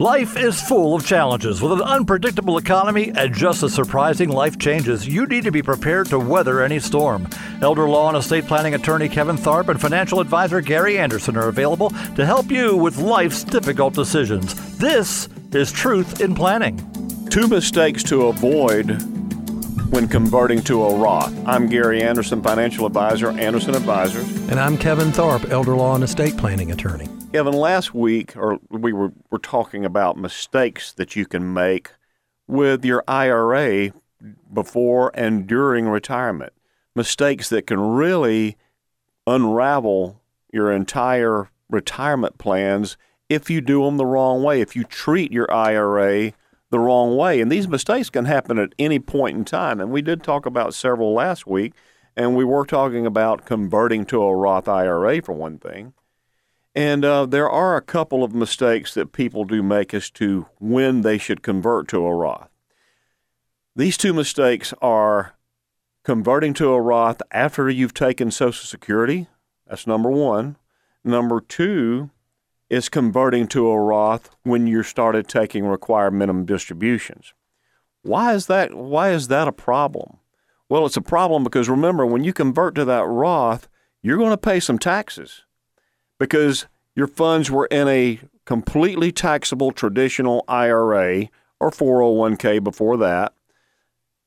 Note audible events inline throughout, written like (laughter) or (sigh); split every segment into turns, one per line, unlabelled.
Life is full of challenges. With an unpredictable economy and just as surprising life changes, you need to be prepared to weather any storm. Elder law and estate planning attorney Kevin Tharpe and financial advisor Gary Anderson are available to help you with life's difficult decisions. This is Truth in Planning.
Two mistakes to avoid when converting to a Roth. I'm Gary Anderson, financial advisor, Anderson Advisors.
And I'm Kevin Tharpe, elder law and estate planning attorney.
Kevin, last week, or we were, were talking about mistakes that you can make with your IRA before and during retirement. Mistakes that can really unravel your entire retirement plans if you do them the wrong way, if you treat your IRA the wrong way. And these mistakes can happen at any point in time. And we did talk about several last week, and we were talking about converting to a Roth IRA for one thing. And uh, there are a couple of mistakes that people do make as to when they should convert to a Roth. These two mistakes are converting to a Roth after you've taken Social Security. That's number one. Number two is converting to a Roth when you started taking required minimum distributions. Why is that? Why is that a problem? Well, it's a problem because remember, when you convert to that Roth, you're going to pay some taxes because your funds were in a completely taxable traditional IRA or 401k before that,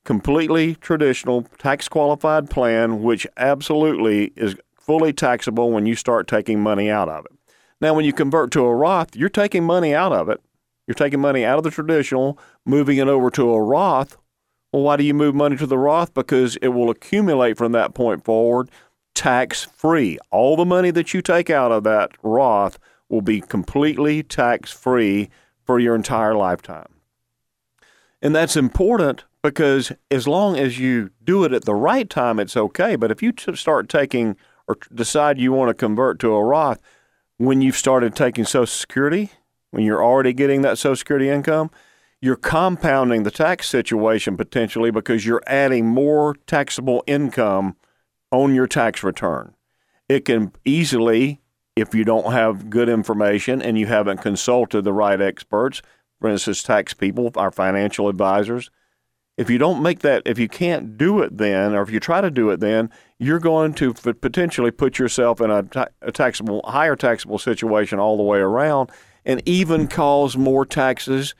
completely traditional tax qualified plan, which absolutely is fully taxable when you start taking money out of it. Now, when you convert to a Roth, you're taking money out of it. You're taking money out of the traditional, moving it over to a Roth. Well, why do you move money to the Roth? Because it will accumulate from that point forward tax free. All the money that you take out of that Roth will be completely tax free for your entire lifetime. And that's important because as long as you do it at the right time, it's okay. But if you start taking or decide you want to convert to a Roth when you've started taking Social Security, when you're already getting that Social Security income, you're compounding the tax situation potentially because you're adding more taxable income on your tax return. It can easily, if you don't have good information and you haven't consulted the right experts, for instance, tax people, our financial advisors, if you don't make that, if you can't do it then, or if you try to do it then, you're going to potentially put yourself in a, ta- a taxable, higher taxable situation all the way around, and even cause more taxes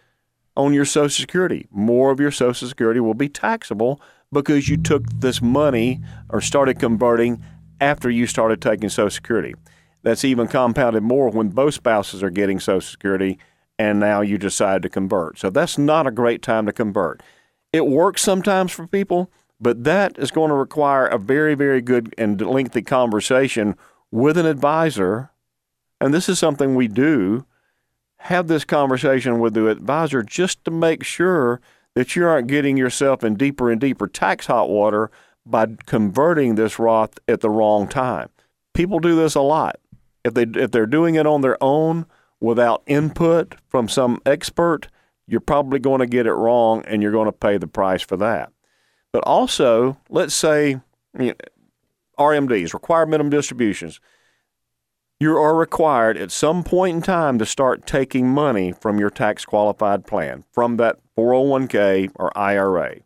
on your Social Security. More of your Social Security will be taxable because you took this money or started converting after you started taking Social Security. That's even compounded more when both spouses are getting Social Security and now you decide to convert. So that's not a great time to convert. It works sometimes for people, but that is going to require a very, very good and lengthy conversation with an advisor. And this is something we do have this conversation with the advisor just to make sure that you aren't getting yourself in deeper and deeper tax hot water by converting this Roth at the wrong time. People do this a lot. If they if they're doing it on their own without input from some expert, you're probably going to get it wrong and you're going to pay the price for that. But also, let's say RMDs, required minimum distributions you are required at some point in time to start taking money from your tax qualified plan, from that 401k or IRA.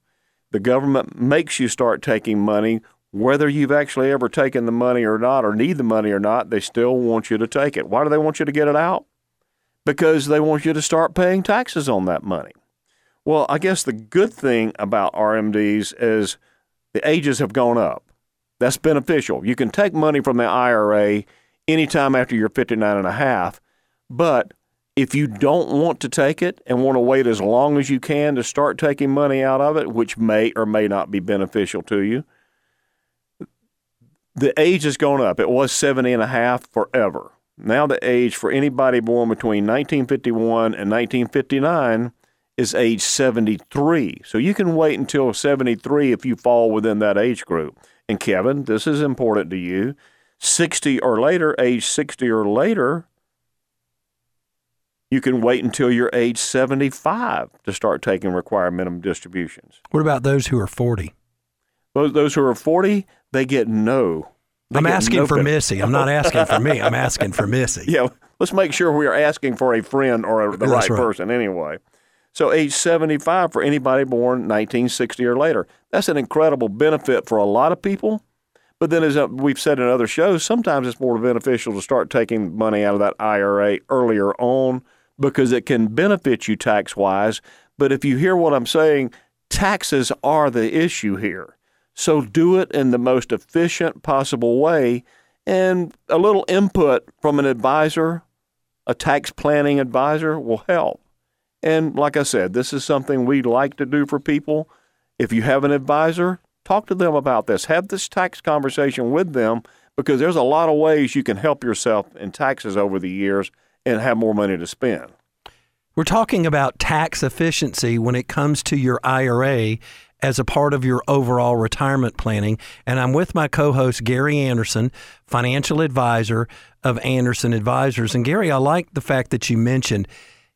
The government makes you start taking money, whether you've actually ever taken the money or not, or need the money or not, they still want you to take it. Why do they want you to get it out? Because they want you to start paying taxes on that money. Well, I guess the good thing about RMDs is the ages have gone up. That's beneficial. You can take money from the IRA anytime after you're 59 and a half. But if you don't want to take it and want to wait as long as you can to start taking money out of it, which may or may not be beneficial to you, the age has gone up. It was 70 and a half forever. Now the age for anybody born between 1951 and 1959 is age 73. So you can wait until 73 if you fall within that age group. And Kevin, this is important to you. 60 or later, age 60 or later, you can wait until you're age 75 to start taking required minimum distributions.
What about those who are 40?
Those, those who are 40, they get no. They
I'm
get
asking
no
for
ben-
Missy. I'm not asking for me. I'm asking for Missy. (laughs)
Yeah, let's make sure we are asking for a friend or a, the right. person anyway. So age 75 for anybody born 1960 or later. That's an incredible benefit for a lot of people. But then, as uh, we've said in other shows, sometimes it's more beneficial to start taking money out of that IRA earlier on because it can benefit you tax wise. But if you hear what I'm saying, taxes are the issue here. So do it in the most efficient possible way. And a little input from an advisor, a tax planning advisor, will help. And like I said, this is something we like to do for people. If you have an advisor, talk to them about this. Have this tax conversation with them because there's a lot of ways you can help yourself in taxes over the years and have more money to spend.
We're talking about tax efficiency when it comes to your IRA as a part of your overall retirement planning. And I'm with my co host, Gary Anderson, financial advisor of Anderson Advisors. And Gary, I like the fact that you mentioned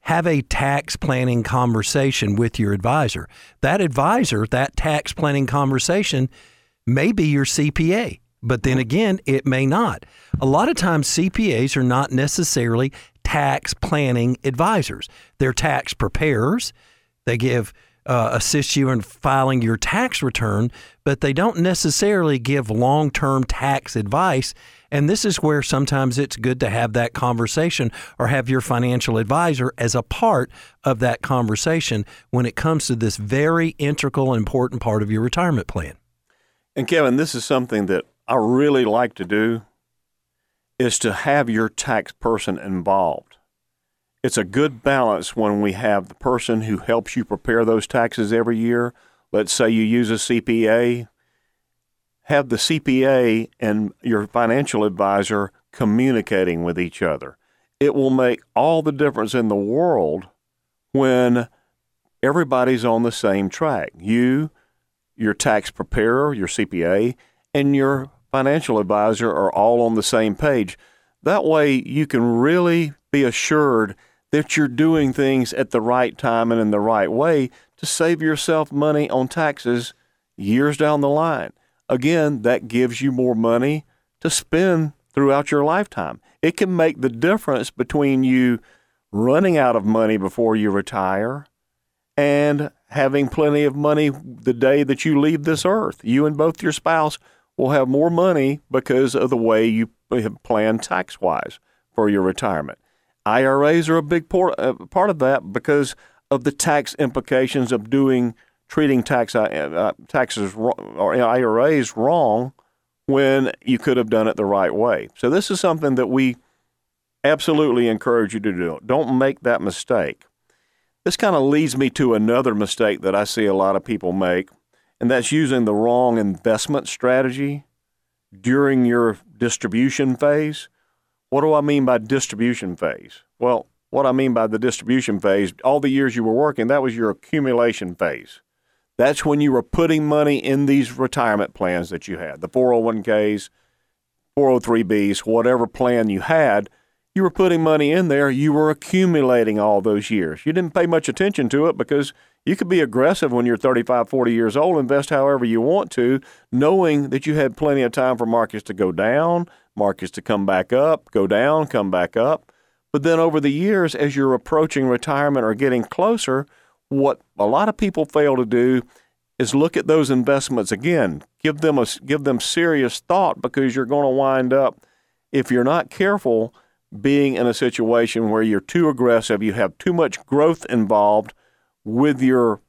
have a tax planning conversation with your advisor. That advisor, that tax planning conversation may be your CPA, but then again, it may not. A lot of times, CPAs are not necessarily tax planning advisors, they're tax preparers. They give uh, assist you in filing your tax return, but they don't necessarily give long term tax advice. And this is where sometimes it's good to have that conversation or have your financial advisor as a part of that conversation when it comes to this very integral, and important part of your retirement plan.
And Kevin, this is something that I really like to do is to have your tax person involved. It's a good balance when we have the person who helps you prepare those taxes every year. Let's say you use a CPA, have the CPA and your financial advisor communicating with each other. It will make all the difference in the world when everybody's on the same track. You, your tax preparer, your CPA, and your financial advisor are all on the same page. That way, you can really be assured that you're doing things at the right time and in the right way to save yourself money on taxes years down the line. Again, that gives you more money to spend throughout your lifetime. It can make the difference between you running out of money before you retire and having plenty of money the day that you leave this earth. You and both your spouse will have more money because of the way you plan tax wise for your retirement. IRAs are a big part, uh, part of that because of the tax implications of doing treating tax uh, uh, taxes or IRAs wrong when you could have done it the right way. So this is something that we absolutely encourage you to do. Don't make that mistake. This kind of leads me to another mistake that I see a lot of people make, and that's using the wrong investment strategy during your distribution phase. What do I mean by distribution phase? Well, what I mean by the distribution phase, all the years you were working, that was your accumulation phase. That's when you were putting money in these retirement plans that you had, the 401ks, 403bs, whatever plan you had, you were putting money in there, you were accumulating all those years. You didn't pay much attention to it because you could be aggressive when you're 35, 40 years old, invest however you want to, knowing that you had plenty of time for markets to go down, markets to come back up, go down, come back up. But then over the years, as you're approaching retirement or getting closer, what a lot of people fail to do is look at those investments again. Give them a give them serious thought because you're going to wind up if you're not careful being in a situation where you're too aggressive, you have too much growth involved with your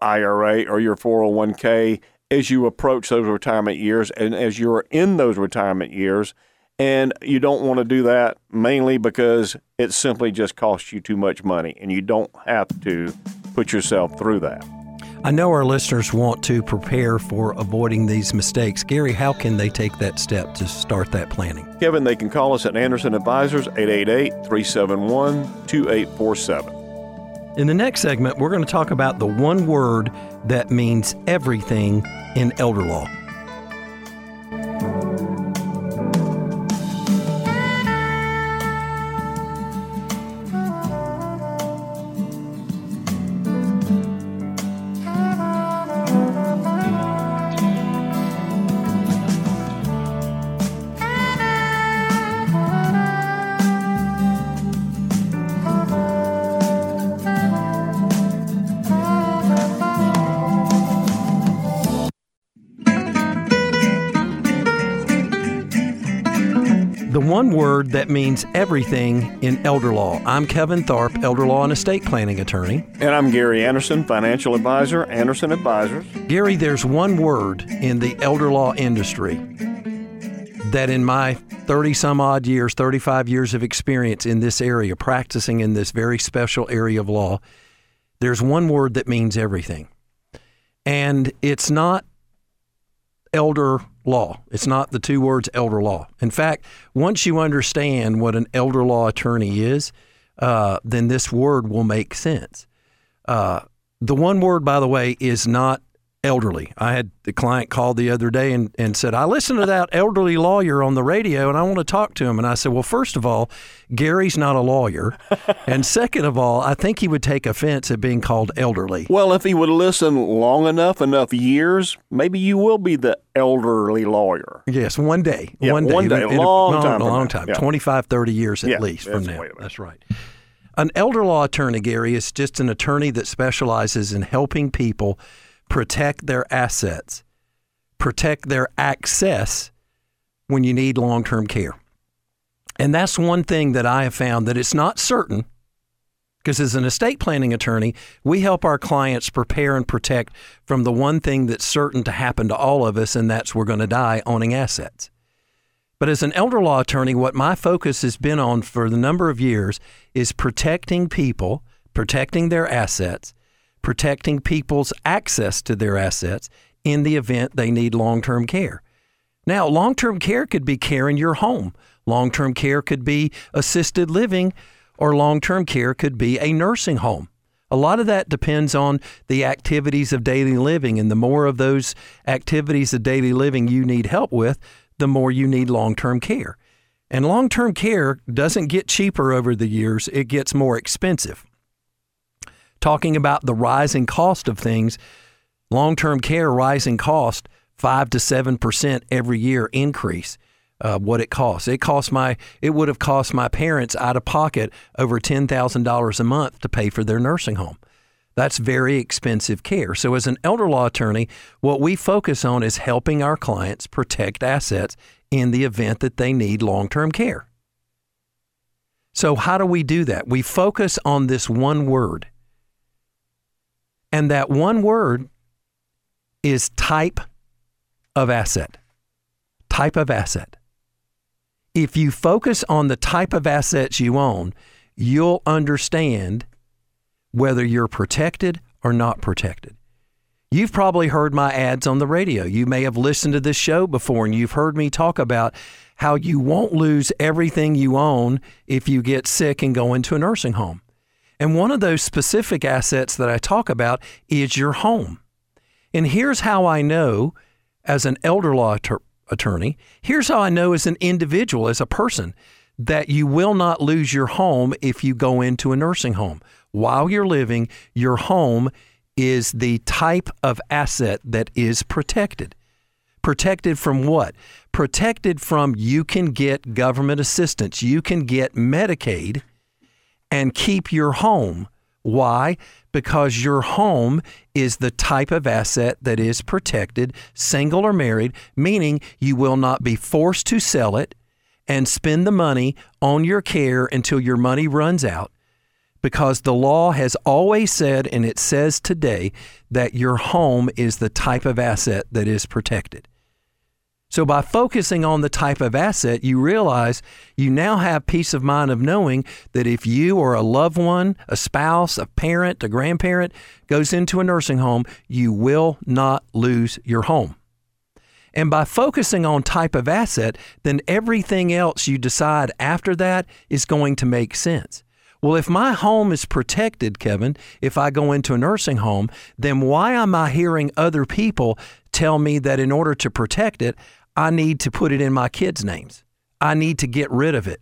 IRA or your 401k as you approach those retirement years and as you're in those retirement years. And you don't want to do that mainly because it simply just costs you too much money and you don't have to put yourself through that.
I know our listeners want to prepare for avoiding these mistakes. Gary, how can they take that step to start that planning?
Kevin, they can call us at Anderson Advisors 888 371 2847.
In the next segment, we're going to talk about the one word that means everything in elder law. That means everything in elder law. I'm Kevin Tharpe, elder law and estate planning attorney.
And I'm Gary Anderson, financial advisor, Anderson Advisors.
Gary, there's one word in the elder law industry that in my 30 some odd years, 35 years of experience in this area, practicing in this very special area of law, there's one word that means everything. And it's not elder law. It's not the two words elder law. In fact, once you understand what an elder law attorney is, uh, then this word will make sense. Uh, the one word, by the way, is not elderly. I had the client called the other day and, and said, I listened to that elderly lawyer on the radio and I want to talk to him. And I said, Well, first of all, Gary's not a lawyer. and second of all, I think he would take offense at being called elderly.
Well, if he would listen long enough, enough years, maybe you will be the elderly lawyer.
Yes, one day.
Yeah,
one day.
one day, long
no,
time
A long time.
Yeah.
25, 30 years at
Yeah,
least from now. That's right. An elder law attorney, Gary, is just an attorney that specializes in helping people protect their assets, protect their access when you need long term care. And that's one thing that I have found that it's not certain because as an estate planning attorney, we help our clients prepare and protect from the one thing that's certain to happen to all of us, and that's we're going to die owning assets. But as an elder law attorney, what my focus has been on for the number of years is protecting people, protecting their assets, protecting people's access to their assets in the event they need long term care. Now, long term care could be care in your home, long term care could be assisted living, or long term care could be a nursing home. A lot of that depends on the activities of daily living, and the more of those activities of daily living you need help with, the more you need long term care. And long term care doesn't get cheaper over the years, it gets more expensive. Talking about the rising cost of things, long term care rising cost, 5 to 7% every year increase. Uh, what it costs. It cost my it would have cost my parents out of pocket over ten thousand dollars a month to pay for their nursing home. That's very expensive care. So, as an elder law attorney, what we focus on is helping our clients protect assets in the event that they need long term care. So, how do we do that? We focus on this one word. And that one word is type of asset. Type of asset. If you focus on the type of assets you own, you'll understand whether you're protected or not protected. You've probably heard my ads on the radio. You may have listened to this show before and you've heard me talk about how you won't lose everything you own if you get sick and go into a nursing home. And one of those specific assets that I talk about is your home. And here's how I know as an elder law attor- attorney, here's how I know as an individual, as a person, that you will not lose your home if you go into a nursing home. While you're living, your home is the type of asset that is protected. Protected from what? Protected from you can get government assistance, you can get Medicaid and keep your home. Why? Because your home is the type of asset that is protected, single or married, meaning you will not be forced to sell it and spend the money on your care until your money runs out. Because the law has always said, and it says today, that your home is the type of asset that is protected. So, by focusing on the type of asset, you realize you now have peace of mind of knowing that if you or a loved one, a spouse, a parent, a grandparent goes into a nursing home, you will not lose your home. And by focusing on type of asset, then everything else you decide after that is going to make sense. Well, if my home is protected, Kevin, if I go into a nursing home, then why am I hearing other people tell me that in order to protect it, I need to put it in my kids' names? I need to get rid of it.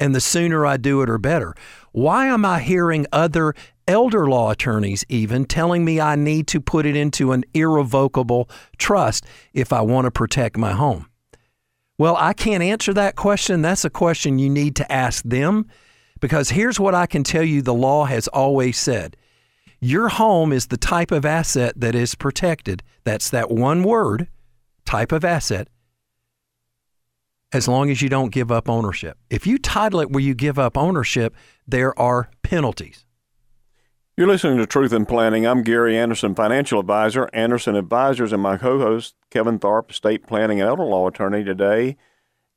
And the sooner I do it, or better. Why am I hearing other elder law attorneys even telling me I need to put it into an irrevocable trust if I want to protect my home? Well, I can't answer that question. That's a question you need to ask them because here's what I can tell you the law has always said your home is the type of asset that is protected. That's that one word, type of asset. As long as you don't give up ownership. If you title it where you give up ownership, there are penalties.
You're listening to Truth in Planning. I'm Gary Anderson, financial advisor, Anderson Advisors, and my co host, Kevin Tharpe, estate planning and elder law attorney, today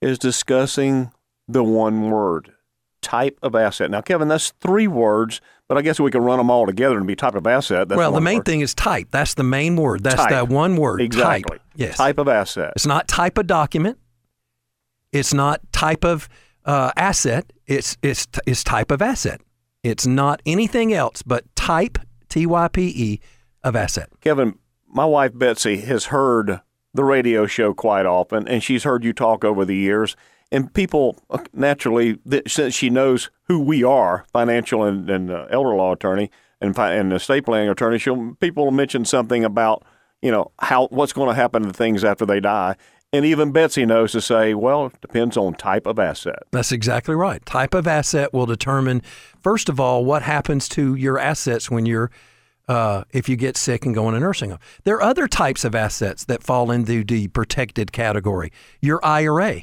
is discussing the one word type of asset. Now, Kevin, that's three words, but I guess we can run them all together and be type of asset. That's
well, the main
word.
thing is type. That's the main word. That's
Type.
that one word.
Exactly.
Type. Yes.
Type of asset.
It's not type of document. It's not type of uh, asset. It's it's it's type of asset. It's not anything else but type T Y P E of asset.
Kevin, my wife Betsy has heard the radio show quite often, and she's heard you talk over the years. And people uh, naturally, since she knows who we are, financial and, and uh, elder law attorney and and estate planning attorney, she'll people will mention something about you know how what's going to happen to things after they die. And even Betsy knows to say, well, it depends on type of asset.
That's exactly right. Type of asset will determine, first of all, what happens to your assets when you're, uh, if you get sick and go in a nursing home. There are other types of assets that fall into the protected category. Your IRA.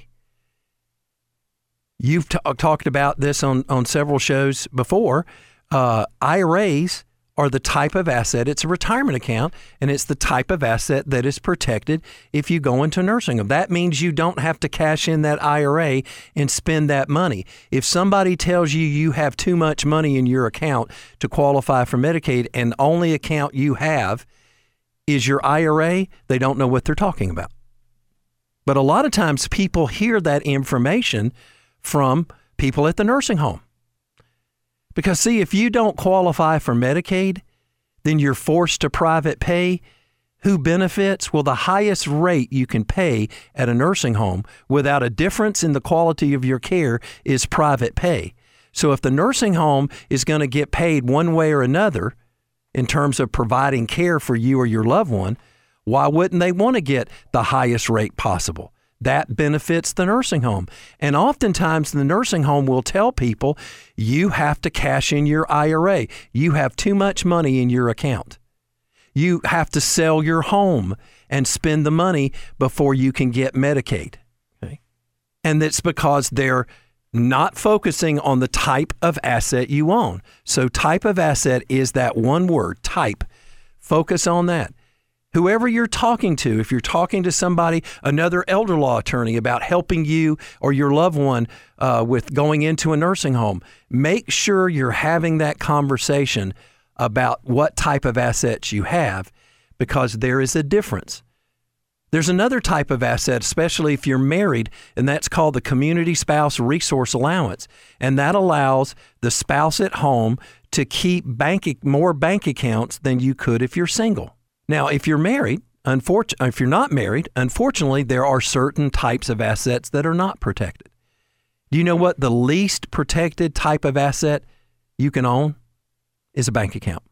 You've t- talked about this on, on several shows before. Uh, IRAs are the type of asset. It's a retirement account, and it's the type of asset that is protected if you go into nursing home. That means you don't have to cash in that IRA and spend that money. If somebody tells you you have too much money in your account to qualify for Medicaid, and only account you have is your IRA, they don't know what they're talking about. But a lot of times people hear that information from people at the nursing home. Because, see, if you don't qualify for Medicaid, then you're forced to private pay. Who benefits? Well, the highest rate you can pay at a nursing home without a difference in the quality of your care is private pay. So, if the nursing home is going to get paid one way or another in terms of providing care for you or your loved one, why wouldn't they want to get the highest rate possible? That benefits the nursing home. And oftentimes, the nursing home will tell people you have to cash in your IRA. You have too much money in your account. You have to sell your home and spend the money before you can get Medicaid. Okay. And that's because they're not focusing on the type of asset you own. So, type of asset is that one word, type. Focus on that whoever you're talking to, if you're talking to somebody, another elder law attorney about helping you or your loved one uh, with going into a nursing home, make sure you're having that conversation about what type of assets you have because there is a difference. There's another type of asset, especially if you're married, and that's called the Community Spouse Resource Allowance. And that allows the spouse at home to keep bank, more bank accounts than you could if you're single. Now, if you're married, unfortunately, uh, if you're not married, unfortunately, there are certain types of assets that are not protected. Do you know what the least protected type of asset you can own is a bank account?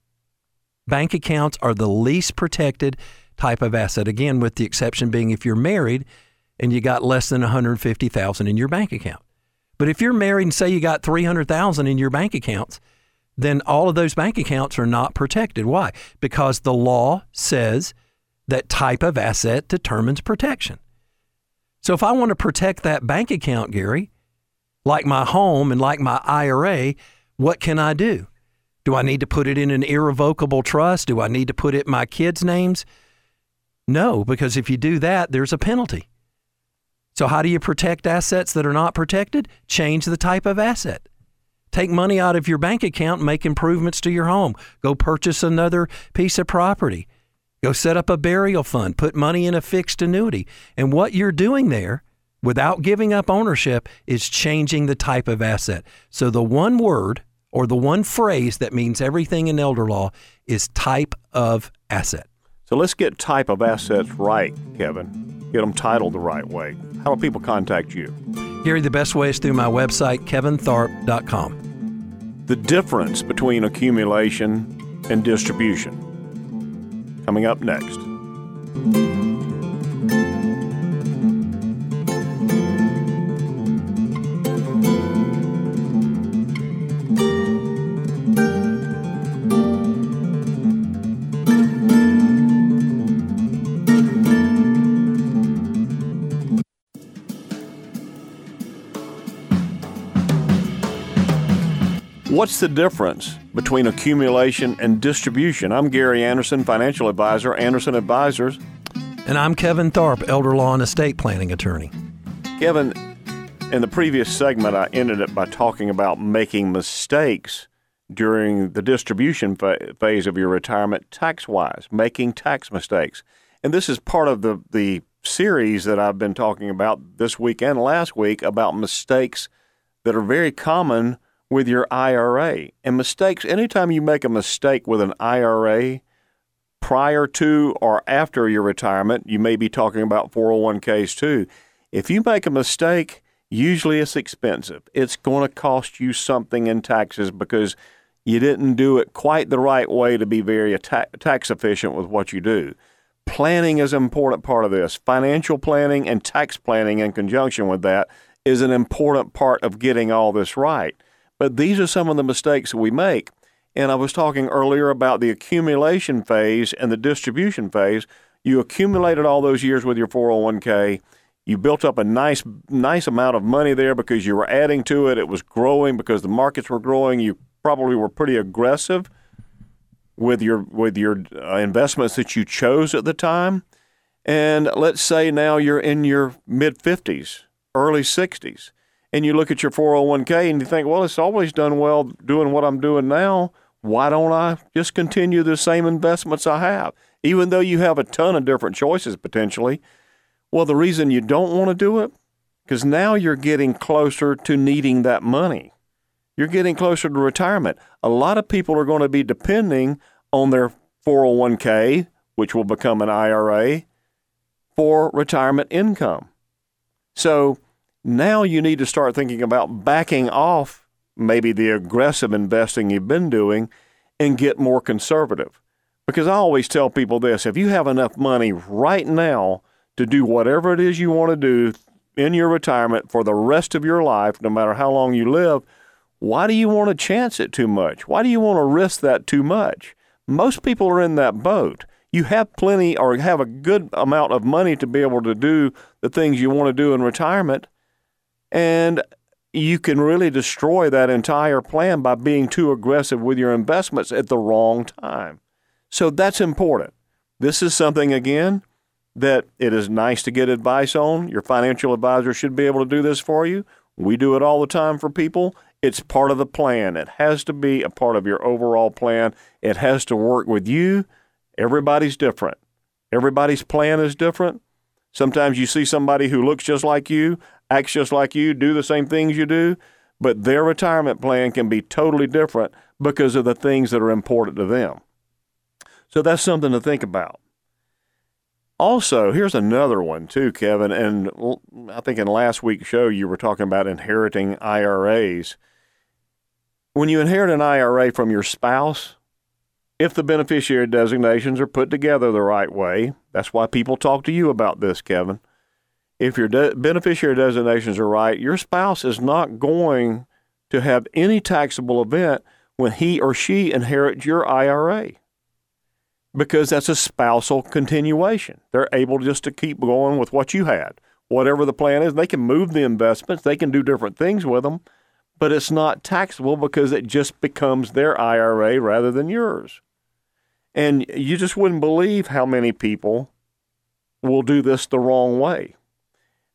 Bank accounts are the least protected type of asset. Again, with the exception being if you're married and you got less than 150,000 in your bank account. But if you're married and say you got 300,000 in your bank accounts, then all of those bank accounts are not protected. Why? Because the law says that type of asset determines protection. So if I want to protect that bank account, Gary, like my home and like my IRA, what can I do? Do I need to put it in an irrevocable trust? Do I need to put it in my kids' names? No, because if you do that, there's a penalty. So, how do you protect assets that are not protected? Change the type of asset. Take money out of your bank account and make improvements to your home. Go purchase another piece of property. Go set up a burial fund. Put money in a fixed annuity. And what you're doing there, without giving up ownership, is changing the type of asset. So the one word or the one phrase that means everything in elder law is type of asset.
So let's get type of assets right, Kevin. Get them titled the right way. How do people contact you?
Gary, the best way is through my website, kevintharpe.com.
The difference between accumulation and distribution. Coming up next. What's the difference between accumulation and distribution? I'm Gary Anderson, financial advisor, Anderson Advisors.
And I'm Kevin Tharpe, elder law and estate planning attorney.
Kevin, in the previous segment, I ended it by talking about making mistakes during the distribution fa- phase of your retirement tax wise, making tax mistakes. And this is part of the, the series that I've been talking about this week and last week about mistakes that are very common with your IRA. And mistakes, anytime you make a mistake with an IRA prior to or after your retirement, you may be talking about 401ks too. If you make a mistake, usually it's expensive. It's going to cost you something in taxes because you didn't do it quite the right way to be very tax efficient with what you do. Planning is an important part of this. Financial planning and tax planning in conjunction with that is an important part of getting all this right. But these are some of the mistakes that we make. And I was talking earlier about the accumulation phase and the distribution phase. You accumulated all those years with your 401k. You built up a nice nice amount of money there because you were adding to it. It was growing because the markets were growing. You probably were pretty aggressive with your with your uh, investments that you chose at the time. And let's say now you're in your mid 50s, early 60s and you look at your 401k and you think, well, it's always done well doing what I'm doing now. Why don't I just continue the same investments I have? Even though you have a ton of different choices potentially. Well, the reason you don't want to do it, because now you're getting closer to needing that money. You're getting closer to retirement. A lot of people are going to be depending on their 401k, which will become an IRA, for retirement income. So, now you need to start thinking about backing off maybe the aggressive investing you've been doing and get more conservative. Because I always tell people this if you have enough money right now to do whatever it is you want to do in your retirement for the rest of your life, no matter how long you live, why do you want to chance it too much? Why do you want to risk that too much? Most people are in that boat. You have plenty or have a good amount of money to be able to do the things you want to do in retirement and you can really destroy that entire plan by being too aggressive with your investments at the wrong time. So that's important. This is something, again, that it is nice to get advice on. Your financial advisor should be able to do this for you. We do it all the time for people. It's part of the plan. It has to be a part of your overall plan. It has to work with you. Everybody's different. Everybody's plan is different. Sometimes you see somebody who looks just like you acts just like you, do the same things you do, but their retirement plan can be totally different because of the things that are important to them. So that's something to think about. Also, here's another one too, Kevin. And I think in last week's show you were talking about inheriting IRAs. When you inherit an IRA from your spouse, if the beneficiary designations are put together the right way, that's why people talk to you about this, Kevin if your de- beneficiary designations are right, your spouse is not going to have any taxable event when he or she inherits your IRA because that's a spousal continuation. They're able just to keep going with what you had. Whatever the plan is, they can move the investments, they can do different things with them, but it's not taxable because it just becomes their IRA rather than yours. And you just wouldn't believe how many people will do this the wrong way.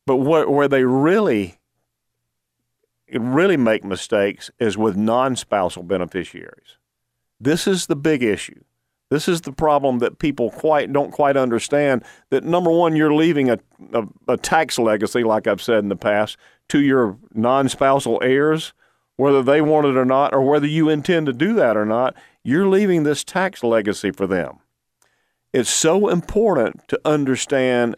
But where they really really make mistakes is with non-spousal beneficiaries. This is the big issue. This is the problem that people quite don't quite understand. That number one, you're leaving a, a, a tax legacy, like I've said in the past, to your non-spousal heirs, whether they want it or not, or whether you intend to do that or not. You're leaving this tax legacy for them. It's so important to understand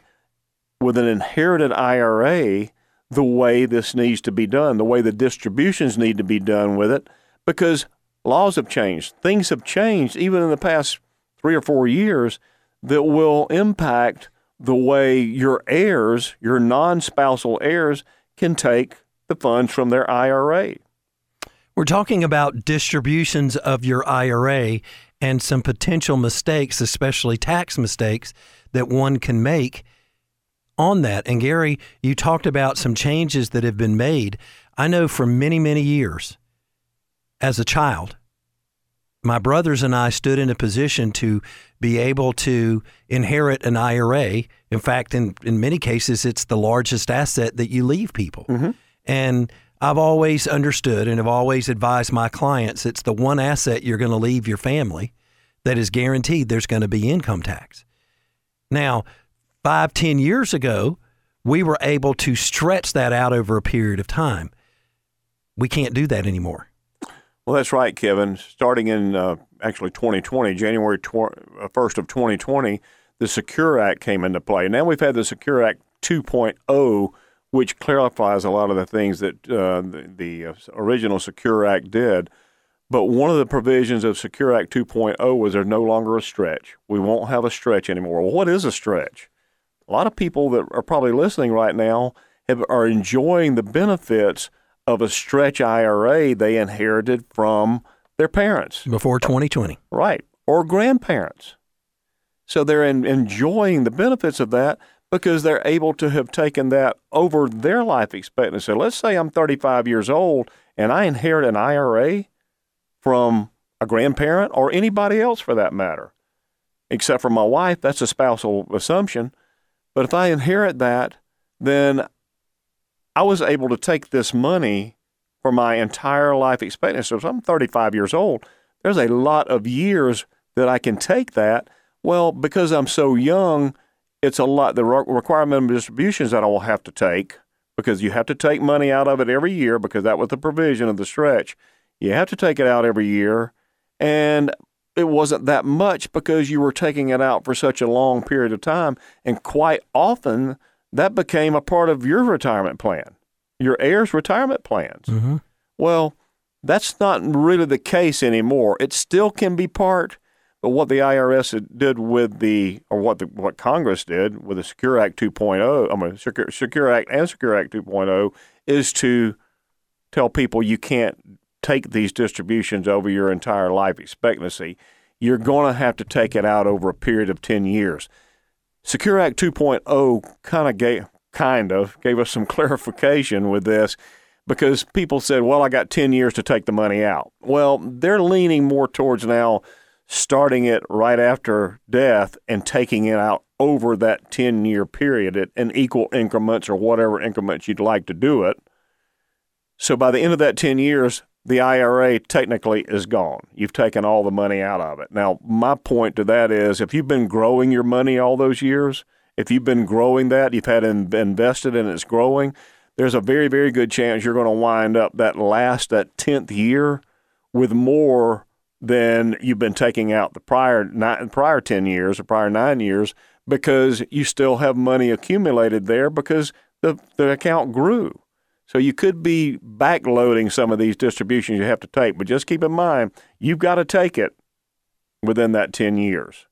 with an inherited IRA the way this needs to be done, the way the distributions need to be done with it, because laws have changed. Things have changed even in the past three or four years that will impact the way your heirs, your non spousal heirs, can take the funds from their IRA.
We're talking about distributions of your IRA and some potential mistakes, especially tax mistakes, that one can make on that. And Gary, you talked about some changes that have been made. I know for many, many years, as a child. My brothers and I stood in a position to be able to inherit an IRA. In fact, in, in many cases, it's the largest asset that you leave people.
Mm-hmm.
And I've always understood and have always advised my clients it's the one asset you're going to leave your family that is guaranteed there's going to be income tax. Now, five, ten years ago, we were able to stretch that out over a period of time. We can't do that anymore.
Well, that's right, Kevin. Starting in uh, actually 2020, January tw- 1st uh, of 2020, the Secure Act came into play. Now we've had the Secure Act 2.0, which clarifies a lot of the things that uh, the, the uh, original Secure Act did. But one of the provisions of Secure Act 2.0 was there's no longer a stretch. We won't have a stretch anymore. Well, what is a stretch? A lot of people that are probably listening right now have, are enjoying the benefits of a stretch IRA they inherited from their parents
before 2020.
Right. Or grandparents. So they're in, enjoying the benefits of that because they're able to have taken that over their life expectancy. Let's say I'm 35 years old and I inherit an IRA from a grandparent or anybody else for that matter, except for my wife. That's a spousal assumption. But if I inherit that, then I was able to take this money for my entire life expectancy. So I'm 35 years old. There's a lot of years that I can take that. Well, because I'm so young, it's a lot. The requirement of distributions that I will have to take because you have to take money out of it every year because that was the provision of the stretch. You have to take it out every year. And it wasn't that much because you were taking it out for such a long period of time. And quite often, that became a part of your retirement plan, your heirs' retirement plans.
Mm-hmm.
Well, that's not really the case anymore. It still can be part, but what the IRS did with the, or what the, what Congress did with the Secure Act 2.0, I mean Secure, Secure Act and Secure Act 2.0, is to tell people you can't take these distributions over your entire life expectancy. You're going to have to take it out over a period of 10 years. Secure Act 2.0 kind of gave kind of gave us some (laughs) clarification with this because people said, "Well, I got 10 years to take the money out." Well, they're leaning more towards now starting it right after death and taking it out over that 10-year period in equal increments or whatever increments you'd like to do it. So by the end of that 10 years, the IRA technically is gone. You've taken all the money out of it. Now, my point to that is if you've been growing your money all those years, if you've been growing that, you've had in, invested and it's growing, there's a very, very good chance you're going to wind up that last, that 10th year with more than you've been taking out the prior nine, prior 10 years or prior nine years because you still have money accumulated there because the, the account grew. So you could be backloading some of these distributions you have to take, but just keep in mind you've got to take it within that 10 years.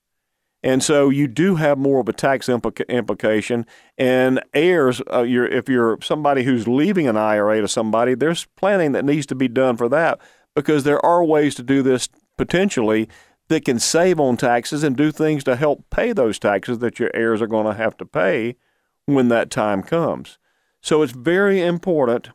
And so you do have more of a tax implica- implication. And heirs, uh, you're, if you're somebody who's leaving an IRA to somebody, there's planning that needs to be done for that because there are ways to do this potentially that can save on taxes and do things to help pay those taxes that your heirs are going to have to pay when that time comes. So it's very important,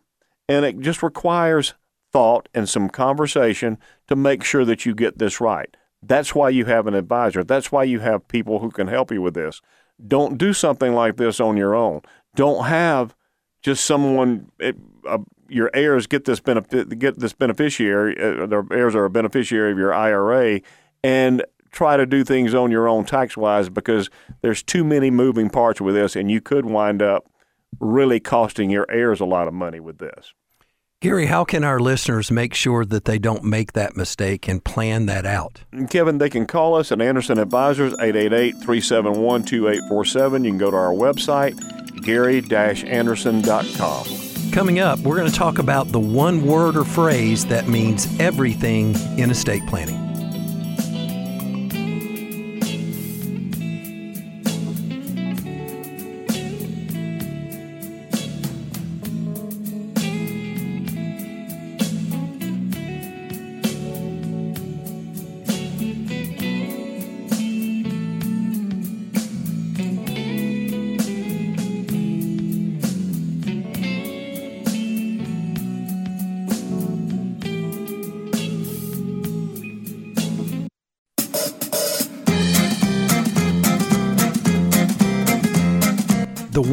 and it just requires thought and some conversation to make sure that you get this right. That's why you have an advisor. That's why you have people who can help you with this. Don't do something like this on your own. Don't have just someone. It, uh, your heirs get this benefit. Get this beneficiary. Uh, their heirs are a beneficiary of your IRA, and try to do things on your own tax wise because there's too many moving parts with this, and you could wind up really costing your heirs a lot of money with this.
Gary, how can our listeners make sure that they don't make that mistake and plan that out?
Kevin, they can call us at Anderson Advisors, 888 371 2847. You can go to our website, gary anderson.com.
Coming up, we're going to talk about the one word or phrase that means everything in estate planning.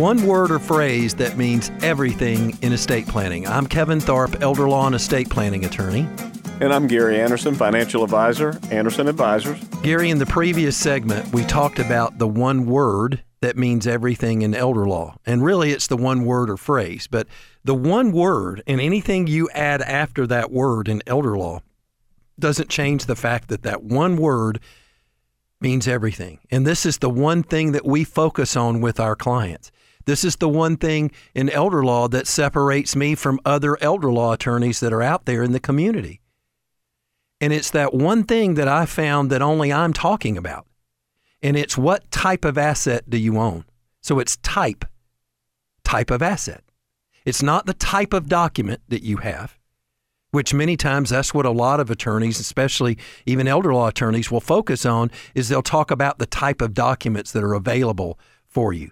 One word or phrase that means everything in estate planning. I'm Kevin Tharpe, elder law and estate planning attorney.
And I'm Gary Anderson, financial advisor, Anderson Advisors.
Gary, in the previous segment, we talked about the one word that means everything in elder law. And really, it's the one word or phrase. But the one word and anything you add after that word in elder law doesn't change the fact that that one word means everything. And this is the one thing that we focus on with our clients. This is the one thing in elder law that separates me from other elder law attorneys that are out there in the community. And it's that one thing that I found that only I'm talking about. And it's what type of asset do you own? So it's type, type of asset. It's not the type of document that you have, which many times that's what a lot of attorneys, especially even elder law attorneys, will focus on is they'll talk about the type of documents that are available for you.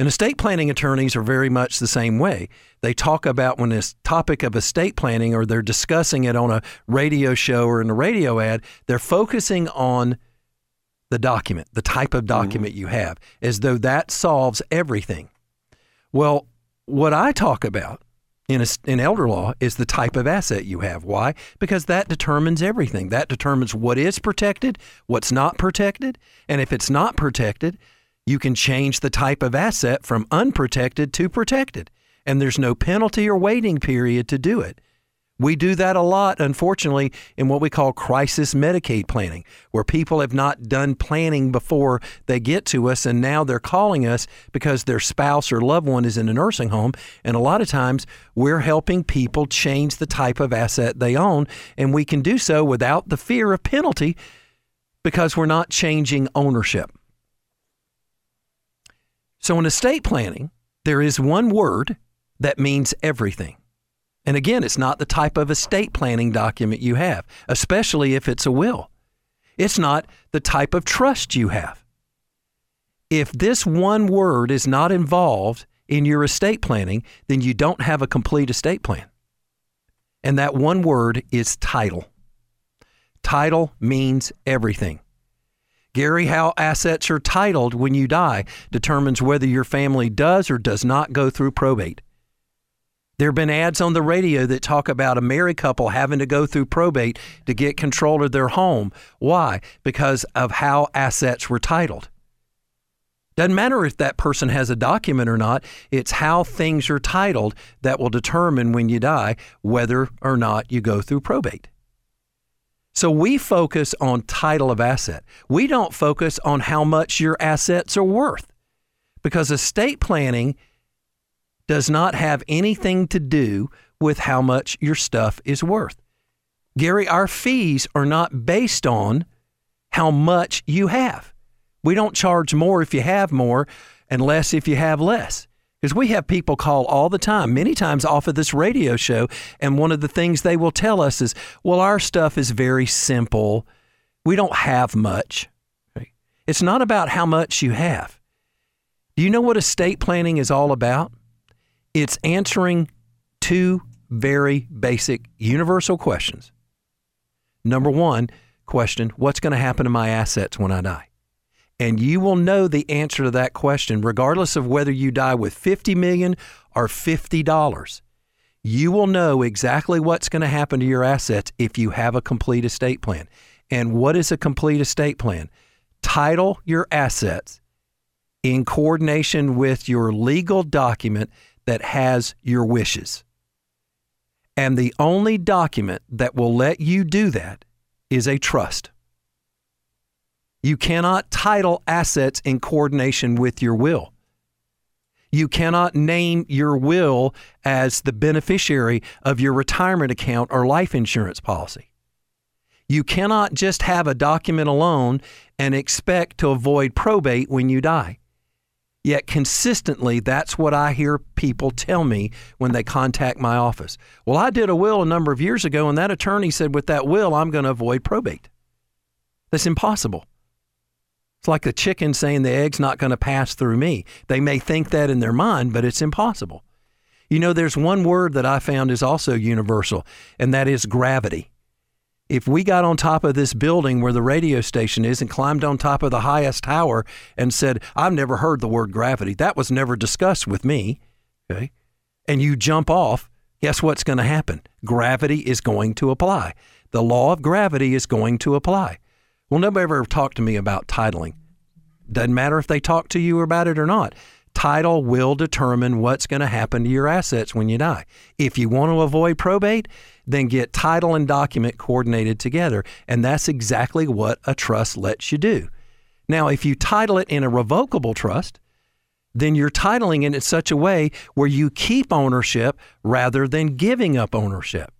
And estate planning attorneys are very much the same way. They talk about when this topic of estate planning or they're discussing it on a radio show or in a radio ad, they're focusing on the document, the type of document mm-hmm. you have, as though that solves everything. Well, what I talk about in, a, in elder law is the type of asset you have. Why? Because that determines everything. That determines what is protected, what's not protected. And if it's not protected, you can change the type of asset from unprotected to protected. And there's no penalty or waiting period to do it. We do that a lot, unfortunately, in what we call crisis Medicaid planning, where people have not done planning before they get to us, and now they're calling us because their spouse or loved one is in a nursing home. And a lot of times, we're helping people change the type of asset they own, and we can do so without the fear of penalty because we're not changing ownership. So, in estate planning, there is one word that means everything. And again, it's not the type of estate planning document you have, especially if it's a will. It's not the type of trust you have. If this one word is not involved in your estate planning, then you don't have a complete estate plan. And that one word is title. Title means everything. Gary, how assets are titled when you die determines whether your family does or does not go through probate. There have been ads on the radio that talk about a married couple having to go through probate to get control of their home. Why? Because of how assets were titled. Doesn't matter if that person has a document or not, it's how things are titled that will determine when you die whether or not you go through probate. So we focus on title of asset. We don't focus on how much your assets are worth because estate planning does not have anything to do with how much your stuff is worth. Gary, our fees are not based on how much you have. We don't charge more if you have more and less if you have less. Because we have people call all the time, many times off of this radio show. And one of the things they will tell us is, well, our stuff is very simple. We don't have much. It's not about how much you have. Do you know what estate planning is all about? It's answering two very basic universal questions. Number one question What's going to happen to my assets when I die? And you will know the answer to that question regardless of whether you die with 50 million or $50. You will know exactly what's going to happen to your assets if you have a complete estate plan. And what is a complete estate plan? Title your assets in coordination with your legal document that has your wishes. And the only document that will let you do that is a trust. You cannot title assets in coordination with your will. You cannot name your will as the beneficiary of your retirement account or life insurance policy. You cannot just have a document alone and expect to avoid probate when you die. Yet consistently, that's what I hear people tell me when they contact my office. Well, I did a will a number of years ago, and that attorney said, with that will, I'm going to avoid probate. That's impossible. It's like the chicken saying the egg's not going to pass through me. They may think that in their mind, but it's impossible. You know, there's one word that I found is also universal, and that is gravity. If we got on top of this building where the radio station is and climbed on top of the highest tower and said, I've never heard the word gravity, that was never discussed with me, okay? And you jump off, guess what's going to happen? Gravity is going to apply. The law of gravity is going to apply. Well, nobody ever talked to me about titling. Doesn't matter if they talk to you about it or not. Title will determine what's going to happen to your assets when you die. If you want to avoid probate, then get title and document coordinated together. And that's exactly what a trust lets you do. Now, if you title it in a revocable trust, then you're titling it in such a way where you keep ownership rather than giving up ownership.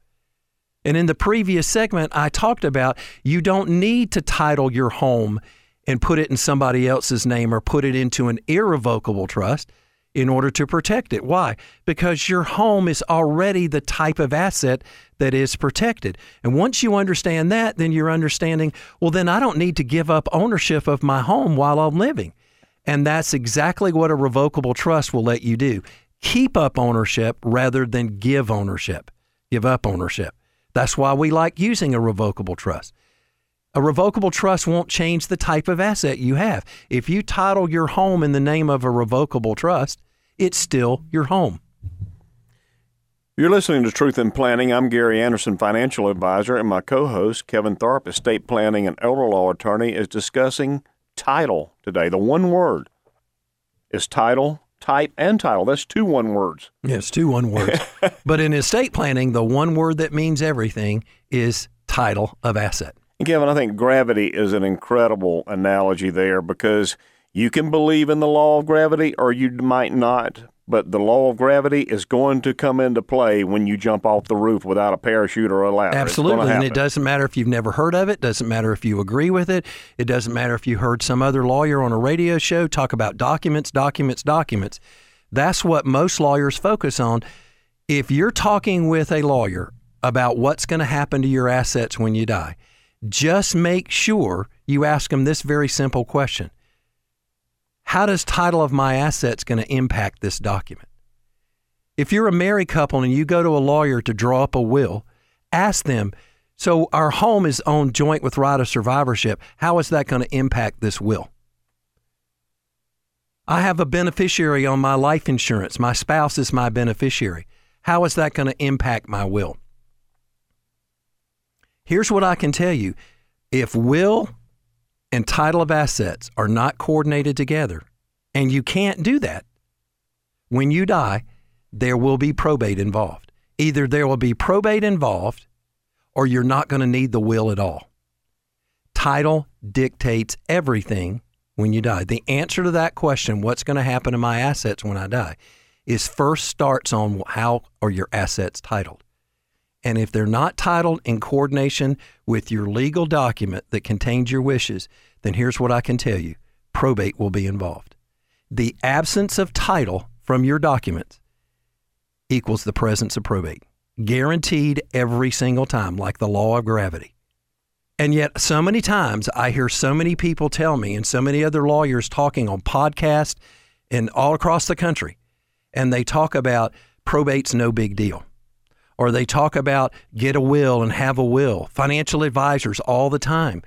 And in the previous segment, I talked about you don't need to title your home and put it in somebody else's name or put it into an irrevocable trust in order to protect it. Why? Because your home is already the type of asset that is protected. And once you understand that, then you're understanding, well, then I don't need to give up ownership of my home while I'm living. And that's exactly what a revocable trust will let you do. Keep up ownership rather than give ownership, give up ownership. That's why we like using a revocable trust. A revocable trust won't change the type of asset you have. If you title your home in the name of a revocable trust, it's still your home.
You're listening to Truth in Planning. I'm Gary Anderson, financial advisor, and my co host, Kevin Tharpe, estate planning and elder law attorney, is discussing title today. The one word is title, type, and title. That's two one words.
Yes, two one words. (laughs) but in estate planning, the one word that means everything is title of asset.
And Kevin, I think gravity is an incredible analogy there because you can believe in the law of gravity or you might not, but the law of gravity is going to come into play when you jump off the roof without a parachute or a ladder.
Absolutely. And it doesn't matter if you've never heard of it, doesn't matter if you agree with it, it doesn't matter if you heard some other lawyer on a radio show talk about documents, documents, documents. That's what most lawyers focus on. If you're talking with a lawyer about what's going to happen to your assets when you die, just make sure you ask them this very simple question How does title of my assets going to impact this document? If you're a married couple and you go to a lawyer to draw up a will, ask them, so our home is owned joint with right of survivorship. How is that going to impact this will? I have a beneficiary on my life insurance. My spouse is my beneficiary. How is that going to impact my will? Here's what I can tell you if will and title of assets are not coordinated together, and you can't do that, when you die, there will be probate involved. Either there will be probate involved or you're not going to need the will at all. Title dictates everything when you die. The answer to that question, what's going to happen to my assets when I die, is first starts on how are your assets titled. And if they're not titled in coordination with your legal document that contains your wishes, then here's what I can tell you probate will be involved. The absence of title from your documents equals the presence of probate, guaranteed every single time, like the law of gravity. And yet, so many times I hear so many people tell me, and so many other lawyers talking on podcasts and all across the country, and they talk about probate's no big deal or they talk about get a will and have a will. Financial advisors all the time,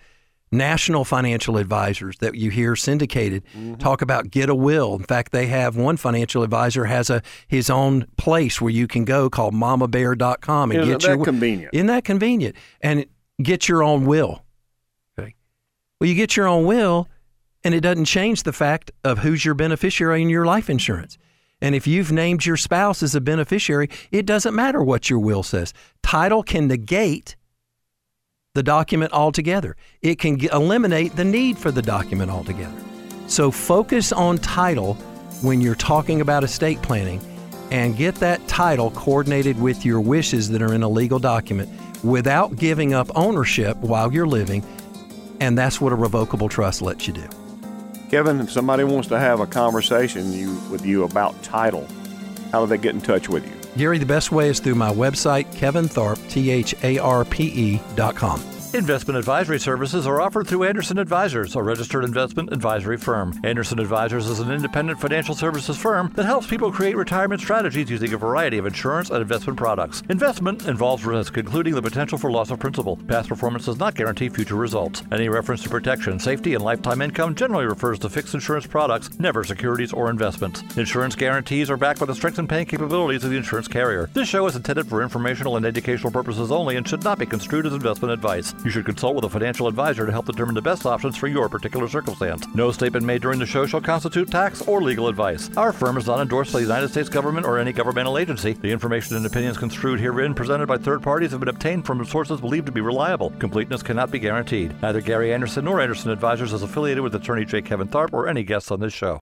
national financial advisors that you hear syndicated mm-hmm. talk about get a will. In fact, they have one financial advisor has a his own place where you can go called mamabear.com and
Isn't
get
your convenient.
Isn't that convenient? And get your own will. Okay. Well, you get your own will and it doesn't change the fact of who's your beneficiary in your life insurance. And if you've named your spouse as a beneficiary, it doesn't matter what your will says. Title can negate the document altogether, it can eliminate the need for the document altogether. So focus on title when you're talking about estate planning and get that title coordinated with your wishes that are in a legal document without giving up ownership while you're living. And that's what a revocable trust lets you do.
Kevin, if somebody wants to have a conversation you, with you about title, how do they get in touch with you?
Gary, the best way is through my website, Kevin Tharpe, T H A R P E dot com.
Investment advisory services are offered through Anderson Advisors, a registered investment advisory firm. Anderson Advisors is an independent financial services firm that helps people create retirement strategies using a variety of insurance and investment products. Investment involves risk, including the potential for loss of principal. Past performance does not guarantee future results. Any reference to protection, safety, and lifetime income generally refers to fixed insurance products, never securities or investments. Insurance guarantees are backed by the strength and paying capabilities of the insurance carrier. This show is intended for informational and educational purposes only and should not be construed as investment advice. You should consult with a financial advisor to help determine the best options for your particular circumstance. No statement made during the show shall constitute tax or legal advice. Our firm is not endorsed by the United States government or any governmental agency. The information and opinions construed herein presented by third parties have been obtained from sources believed to be reliable. Completeness cannot be guaranteed. Neither Gary Anderson nor Anderson Advisors is affiliated with attorney J. Kevin Tharpe or any guests on this show.